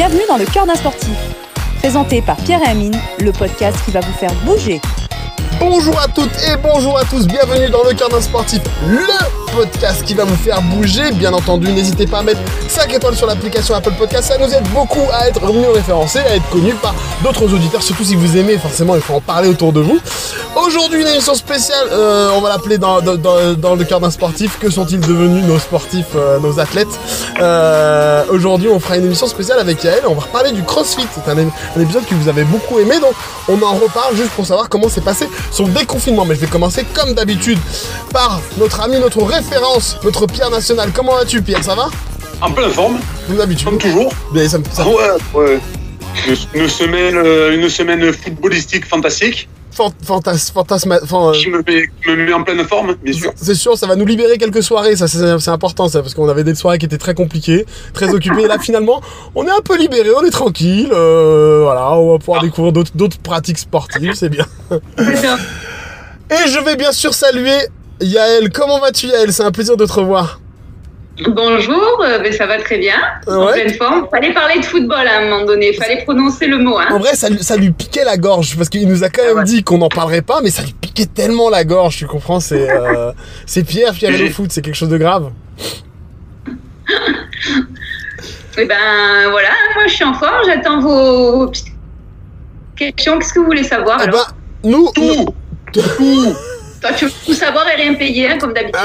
Bienvenue dans le cœur d'un sportif. Présenté par Pierre et Amine, le podcast qui va vous faire bouger. Bonjour à toutes et bonjour à tous, bienvenue dans le cœur d'un sportif, le podcast qui va vous faire bouger. Bien entendu, n'hésitez pas à mettre 5 étoiles sur l'application Apple Podcast, ça nous aide beaucoup à être mieux référencés, à être connus par d'autres auditeurs, surtout si vous aimez, forcément il faut en parler autour de vous. Aujourd'hui, une émission spéciale, euh, on va l'appeler dans, dans, dans, dans le sportif. Que sont-ils devenus nos sportifs, euh, nos athlètes? Euh, Aujourd'hui, on fera une émission spéciale avec Yael. On va reparler du CrossFit. C'est un épisode que vous avez beaucoup aimé, donc on en reparle juste pour savoir comment s'est passé son déconfinement. Mais je vais commencer comme d'habitude par notre ami, notre référence, notre Pierre national. Comment vas-tu, Pierre Ça va? En pleine forme, Comme d'habitude. comme toujours. Mais ça Ouais, ouais. Une, une semaine, euh, une semaine footballistique fantastique fant- fantas- fantasma- fan- euh, qui me, met, qui me met en pleine forme, bien sûr. C'est sûr, ça va nous libérer quelques soirées, ça c'est important ça, parce qu'on avait des soirées qui étaient très compliquées, très occupées. Et là finalement, on est un peu libéré, on est tranquille, euh, voilà, on va pouvoir découvrir d'autres d'autres pratiques sportives, c'est bien. Et je vais bien sûr saluer Yael. Comment vas-tu Yael? C'est un plaisir de te revoir. Bonjour, euh, ben, ça va très bien, en Ouais. pleine forme. Fallait parler de football à un moment donné, fallait prononcer le mot. En Hein. vrai, ça, lui- ça lui piquait la gorge, parce qu'il nous a quand même ouais. dit qu'on n'en parlerait pas, mais ça lui piquait tellement la gorge, tu comprends C'est euh, c'est Pierre, Pierre et le foot, c'est quelque chose de grave. Et ben voilà, moi je suis en forme, j'attends vos, vos petites questions. Qu'est-ce que vous voulez savoir Eh alors ben, nous, Tout, tout. Toi, tu veux tout savoir et rien payer, hein, comme d'habitude.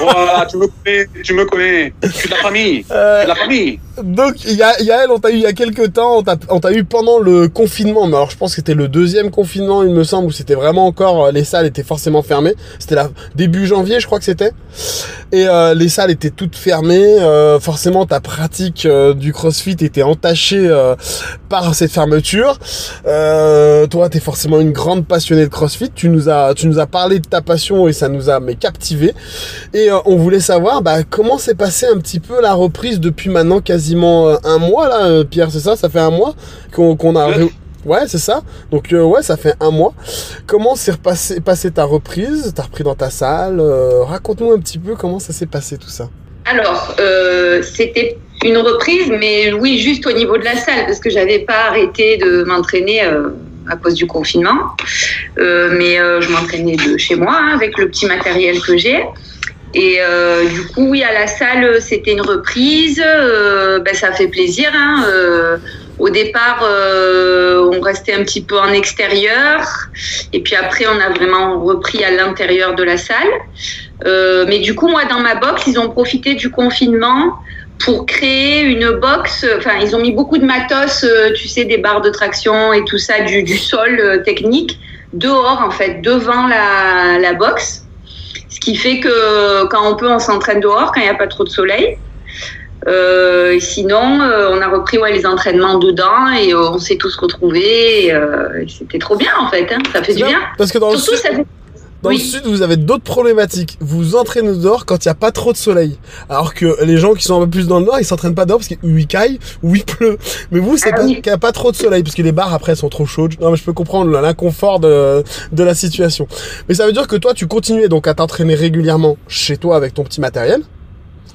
Voilà, tu me connais, tu me connais. Je suis de la famille. Je euh, suis de la famille. Donc, Ya- Yael, on t'a eu il y a quelques temps, on t'a eu pendant le confinement, mais alors je pense que c'était le deuxième confinement, il me semble, où c'était vraiment encore, euh, les salles étaient forcément fermées. C'était début janvier, je crois que c'était. Et euh, les salles étaient toutes fermées. euh, forcément, ta pratique du CrossFit était entachée par cette fermeture. Toi, t'es forcément une grande passionnée de CrossFit. Tu nous as, tu nous as parlé de ta passion et ça nous a mais captivé. Et on voulait savoir bah, comment s'est passé un petit peu la reprise depuis maintenant quasiment euh, un mois là, euh, Pierre, c'est ça? Ça fait un mois qu'on a... Ouais. c'est ça. Donc euh, ouais, ça fait un mois. Comment s'est repassé passé ta reprise? T'as repris dans ta salle? Euh, Raconte-nous un petit peu comment ça s'est passé tout ça. Alors, euh, c'était une reprise, mais oui, juste au niveau de la salle, parce que j'avais pas arrêté de m'entraîner à cause du confinement. Mais je m'entraînais de chez moi, hein, avec le petit matériel que j'ai. Et euh, du coup, oui, à la salle, c'était une reprise. Euh, ben, ça fait plaisir. Hein, euh, au départ, on restait un petit peu en extérieur. Et puis après, on a vraiment repris à l'intérieur de la salle. Mais du coup, moi, dans ma box, ils ont profité du confinement pour créer une box. Enfin, ils ont mis beaucoup de matos, tu sais, des barres de traction et tout ça, du, sol technique, dehors, en fait, devant la box. Ce qui fait que quand on peut, on s'entraîne dehors, quand il n'y a pas trop de soleil. Euh, sinon, euh, on a repris ouais, les entraînements dedans et euh, on s'est tous retrouvés. et, euh, et C'était trop bien en fait, hein, ça fait du bien. Parce que dans le Surtout, sud, ça fait dans le sud, vous avez d'autres problématiques. Vous vous entraînez dehors quand il n'y a pas trop de soleil. Alors que les gens qui sont un peu plus dans le nord, ils s'entraînent pas dehors parce qu'il caille ou il pleut. Mais vous, c'est Ah pas oui. qu'il n'y a pas trop de soleil parce que les bars après sont trop chaudes. Non, mais je peux comprendre l'inconfort de, de la situation. Mais ça veut dire que toi, tu continuais donc à t'entraîner régulièrement chez toi avec ton petit matériel.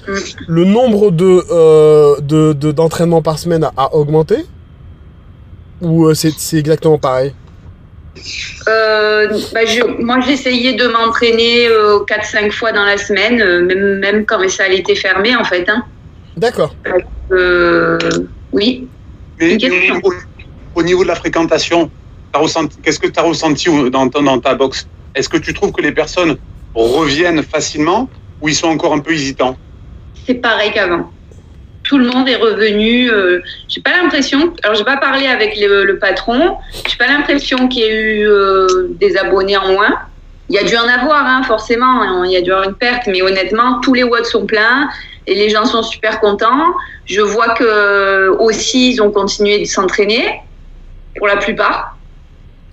Mm. Le nombre de euh, de de- d'entraînements par semaine a, a augmenté? Ou euh, c'est c'est exactement pareil? Euh, bah, je, moi, j'essayais de m'entraîner euh, 4-5 fois dans la semaine, euh, même, même quand mes salles étaient fermées, en fait. Hein. D'accord. Euh, oui. Mais au, au niveau de la fréquentation, qu'est-ce que tu as ressenti dans, dans ta box Est-ce que tu trouves que les personnes reviennent facilement ou ils sont encore un peu hésitants? C'est pareil qu'avant. Tout le monde est revenu. Euh, j'ai pas l'impression. Alors, j'ai pas parlé avec le, le patron. J'ai pas l'impression qu'il y ait eu euh, des abonnés en moins. Il y a dû en avoir, hein, forcément. Il y a dû avoir une perte, mais honnêtement, tous les watts sont pleins et les gens sont super contents. Je vois que aussi ils ont continué de s'entraîner pour la plupart.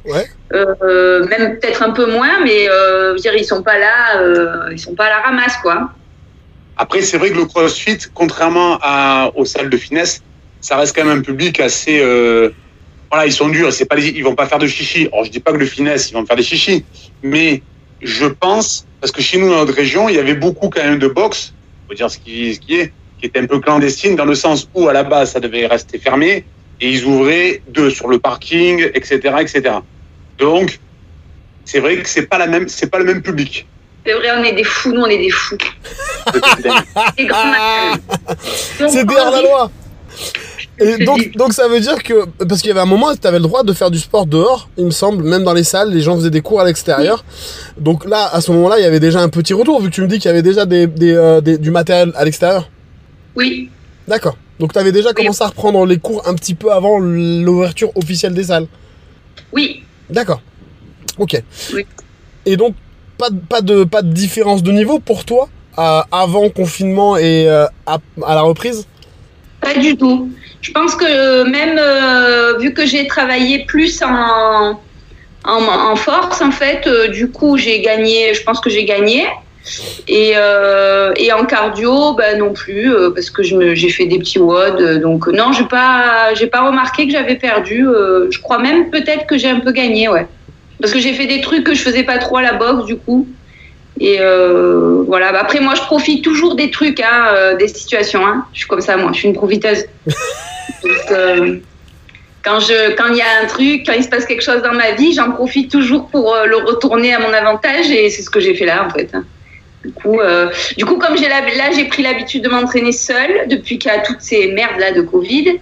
Ouais. Euh, même peut-être un peu moins, mais euh, je veux dire, ils sont pas là, euh, ils sont pas à la ramasse, quoi. Après, c'est vrai que le CrossFit, contrairement à, aux salles de finesse, ça reste quand même un public assez. euh, voilà, ils sont durs. C'est pas, ils vont pas faire de chichi. Alors, je dis pas que le finesse, ils vont faire des chichis, mais je pense parce que chez nous dans notre région, il y avait beaucoup quand même de boxe. Faut dire ce qui, ce qui est. qui était un peu clandestine dans le sens où à la base ça devait rester fermé et ils ouvraient deux sur le parking, etc., etc. Donc c'est vrai que c'est pas la même, c'est pas le même public. C'est vrai, on est des fous, nous on est des fous. Des C'est on derrière la dit- loi. Je Et te donc, donc ça veut dire que parce qu'il y avait un moment, tu avais le droit de faire du sport dehors, il me semble, même dans les salles, les gens faisaient des cours à l'extérieur. Donc là, à ce moment-là, il y avait déjà un petit retour vu que tu me dis qu'il y avait déjà des, des, euh, des- du matériel à l'extérieur. Oui, D'accord. Donc tu avais déjà commencé à reprendre les cours un petit peu avant l'ouverture officielle des salles. oui. D'accord. Ok. Oui. Et donc pas de, pas de pas de différence de niveau pour toi avant confinement et euh, à, la reprise? Pas du tout. Je pense que euh, même euh, vu que j'ai travaillé plus en, en, force, en fait, du coup, j'ai gagné, je pense que j'ai gagné. Et, et en cardio, ben non plus, parce que j'ai fait des petits WOD. Donc, non, j'ai pas, pas remarqué que j'avais perdu. je crois même peut-être que j'ai un peu gagné, ouais. Parce que j'ai fait des trucs que je faisais pas trop à la boxe, du coup. Et euh, voilà. Bah, Après, moi, je profite toujours des trucs, hein, euh, des situations. Hein. Je suis comme ça, moi. Je suis une profiteuse. Donc, euh, quand je, quand il y a un truc, quand il se passe quelque chose dans ma vie, j'en profite toujours pour euh, le retourner à mon avantage. Et c'est ce que j'ai fait là, en fait. hein. Du coup, du coup, comme j'ai là, j'ai pris l'habitude de m'entraîner seule depuis qu'il y a toutes ces merdes là de Covid.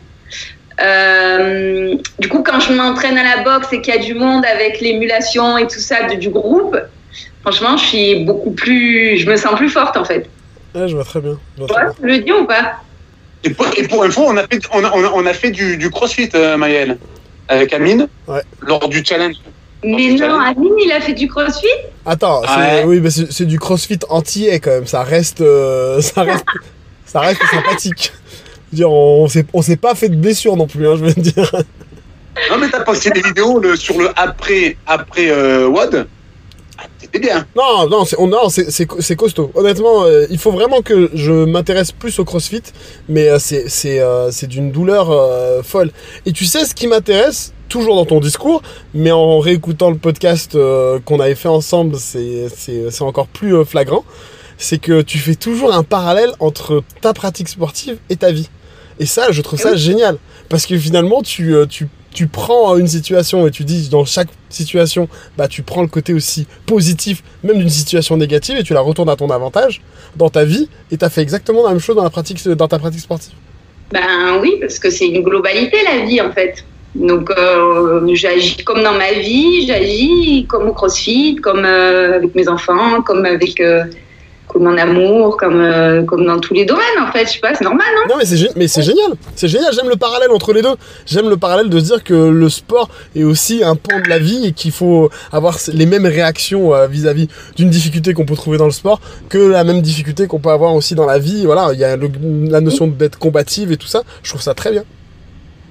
Euh, du coup, quand je m'entraîne à la boxe et qu'il y a du monde avec l'émulation et tout ça de- du groupe, franchement, je suis beaucoup plus, je me sens plus forte en fait. Ouais, je vois très bien. je vois Tu très je le dis ou pas? Et pour, et pour info, on a fait, on a, on a, on a fait du, du crossfit, euh, Maëlle, avec Amine, Ouais. lors du challenge. Mais non, Amine, il a fait du crossfit? Attends, c'est- Ouais. oui, mais c'est c'est du crossfit entier quand même. Ça reste, euh, ça reste, ça reste sympathique. Dire, on s'est, on s'est pas fait de blessure non plus, hein, je veux dire. Non, mais t'as posté des vidéos le, sur le après, après euh, WOD. Ah, C'était bien. Non, non, c'est, on, non, c'est, c'est, c'est costaud. Honnêtement, euh, il faut vraiment que je m'intéresse plus au crossfit, mais euh, c'est, c'est, euh, c'est d'une douleur folle. Et tu sais ce qui m'intéresse, toujours dans ton discours, mais en réécoutant le podcast qu'on avait fait ensemble, c'est, c'est, c'est encore plus flagrant. C'est que tu fais toujours un parallèle entre ta pratique sportive et ta vie. Et ça, je trouve ça génial. Parce que finalement, tu, euh, tu, tu prends une situation et tu dis dans chaque situation, bah, tu prends le côté aussi positif, même d'une situation négative, et tu la retournes à ton avantage dans ta vie, et tu as fait exactement la même chose dans, la pratique, dans ta pratique sportive. Ben oui, parce que c'est une globalité la vie en fait. Donc euh, j'agis comme dans ma vie, j'agis comme au crossfit, comme euh, avec mes enfants, comme avec euh, comme en amour, comme euh, comme dans tous les domaines en fait. Je sais pas, c'est normal, non? Non, mais c'est, gé- mais c'est génial. C'est génial. J'aime le parallèle entre les deux. J'aime le parallèle de se dire que le sport est aussi un pan de la vie et qu'il faut avoir les mêmes réactions euh, vis-à-vis d'une difficulté qu'on peut trouver dans le sport que la même difficulté qu'on peut avoir aussi dans la vie. Voilà, il y a le- la notion d'être combative et tout ça. Je trouve ça très bien.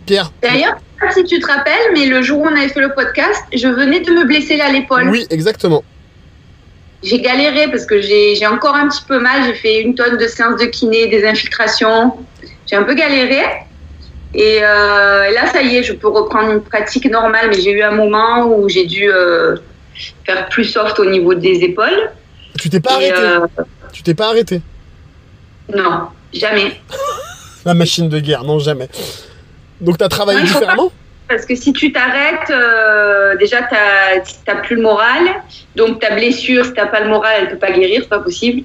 Pierre. D'ailleurs, si tu te rappelles, mais le jour où on avait fait le podcast, je venais de me blesser à l'épaule. Oui, exactement. J'ai galéré parce que j'ai encore un petit peu mal. J'ai fait une tonne de séances de kiné, des infiltrations. J'ai un peu galéré. Et euh, là, ça y est, je peux reprendre une pratique normale. Mais j'ai eu un moment où j'ai dû euh, faire plus soft au niveau des épaules. Tu t'es pas arrêté. euh, Tu t'es pas arrêté. non, jamais. La machine de guerre, non jamais. Donc t'as travaillé Ouais, il faut différemment? Parce que si tu t'arrêtes, euh, déjà, tu n'as plus le moral. Donc, ta blessure, si tu pas le moral, elle peut pas guérir, c'est pas possible.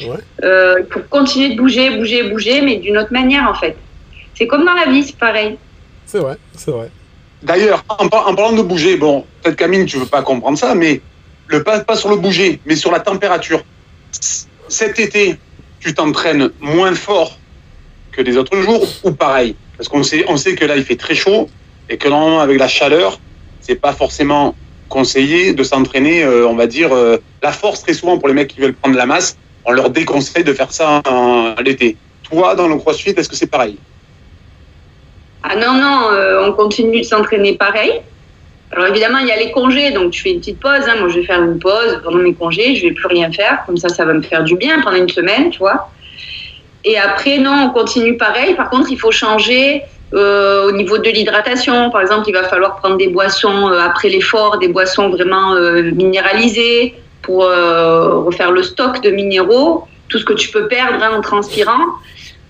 Ouais. Euh, il faut continuer de bouger, bouger, bouger, mais d'une autre manière, en fait. C'est comme dans la vie, c'est pareil. C'est vrai, c'est vrai. D'ailleurs, en, par- en parlant de bouger, bon, peut-être Camille, tu veux pas comprendre ça, mais le pas, pas sur le bouger, mais sur la température. Cet été, tu t'entraînes moins fort que les autres jours ou pareil? Parce qu'on sait, on sait que là, il fait très chaud et que normalement, avec la chaleur, c'est pas forcément conseillé de s'entraîner, euh, on va dire, euh, la force très souvent pour les mecs qui veulent prendre la masse, on leur déconseille de faire ça l'été. Toi, dans le crossfit, est-ce que c'est pareil? Ah non, non, euh, on continue de s'entraîner pareil. Alors évidemment, il y a les congés, donc tu fais une petite pause. hein. Moi, je vais faire une pause pendant mes congés, je vais plus rien faire. Comme ça, ça va me faire du bien pendant une semaine, tu vois. Et après, non, on continue pareil. Par contre, il faut changer euh, au niveau de l'hydratation. Par exemple, il va falloir prendre des boissons euh, après l'effort, des boissons vraiment euh, minéralisées pour refaire le stock de minéraux, tout ce que tu peux perdre hein, en transpirant.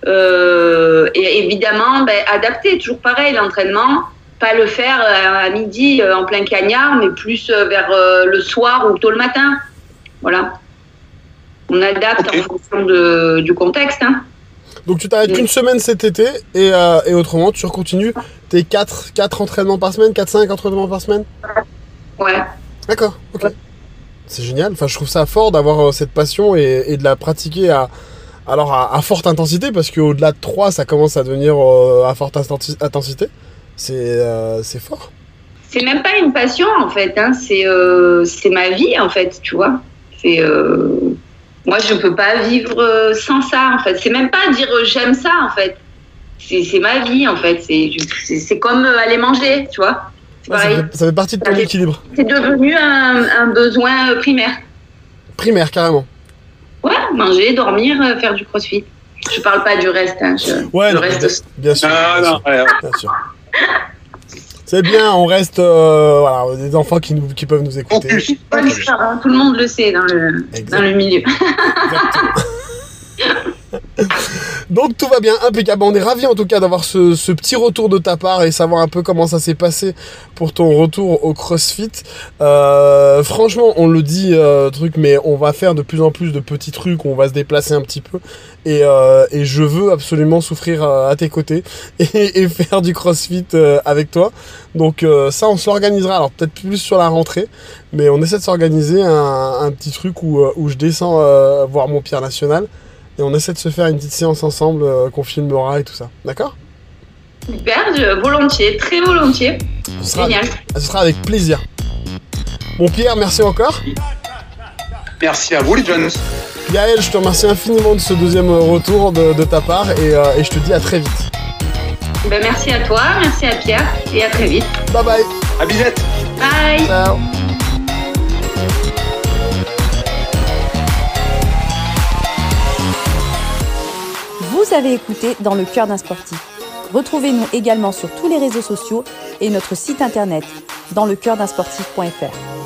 Et évidemment, ben, adapter, toujours pareil, l'entraînement. Pas le faire à midi en plein cagnard, mais plus vers le soir ou tôt le matin. Voilà. On adapte en fonction de, du contexte. Hein. Donc tu t'arrêtes Oui. qu'une semaine cet été et, euh, et autrement tu continues tes 4, quatre entraînements par semaine, 4-5 entraînements par semaine? Ouais. D'accord, ok. Ouais. C'est génial, enfin je trouve ça fort d'avoir euh, cette passion et, et de la pratiquer à, alors à, à forte intensité parce qu'au-delà de 3 ça commence à devenir euh, à forte inten- intensité. C'est fort. C'est même pas une passion en fait, hein. c'est ma vie en fait, tu vois. C'est moi je peux pas vivre euh, sans ça en fait. C'est même pas dire euh, j'aime ça en fait. C'est ma vie en fait. C'est comme euh, aller manger, tu vois. C'est Ouais, ça, pareil. fait, ça fait partie de ton équilibre. C'est devenu un, un besoin primaire. Primaire carrément. Ouais, manger, dormir, euh, faire du crossfit. Je parle pas du reste. Hein. Je, Ouais, le non, reste bien, sûr. Ah, bien non, sûr, ouais, ouais. bien sûr. C'est bien, on reste euh, voilà, des enfants qui, nous, qui peuvent nous écouter. Focus. Bonne histoire, hein. Tout le monde le sait dans le, dans le milieu. Donc tout va bien, impeccable. On est ravis en tout cas d'avoir ce, petit retour de ta part et savoir un peu comment ça s'est passé pour ton retour au CrossFit. Euh, franchement, on le dit euh, truc, mais on va faire de plus en plus de petits trucs, on va se déplacer un petit peu et, euh, je veux absolument souffrir à tes côtés et, faire du CrossFit avec toi. Donc ça, on s'organisera. Alors peut-être plus sur la rentrée, mais on essaie de s'organiser un, petit truc où, où je descends voir mon Pierre National et on essaie de se faire une petite séance ensemble euh, qu'on filmera et tout ça. D'accord? Super, je- volontiers, très volontiers. ce sera, Génial. ce sera avec plaisir. Bon Pierre, merci encore. Merci à vous, les jeunes. Gaël, je te remercie infiniment de ce deuxième retour de, de ta part et, euh, et je te dis à très vite. Ben, merci à toi, merci à Pierre et à très vite. Bye bye. À bisette. Bye. Ciao. Vous avez écouté Dans le cœur d'un sportif. Retrouvez-nous également sur tous les réseaux sociaux et notre site internet dans le cœur d'un sportif.fr.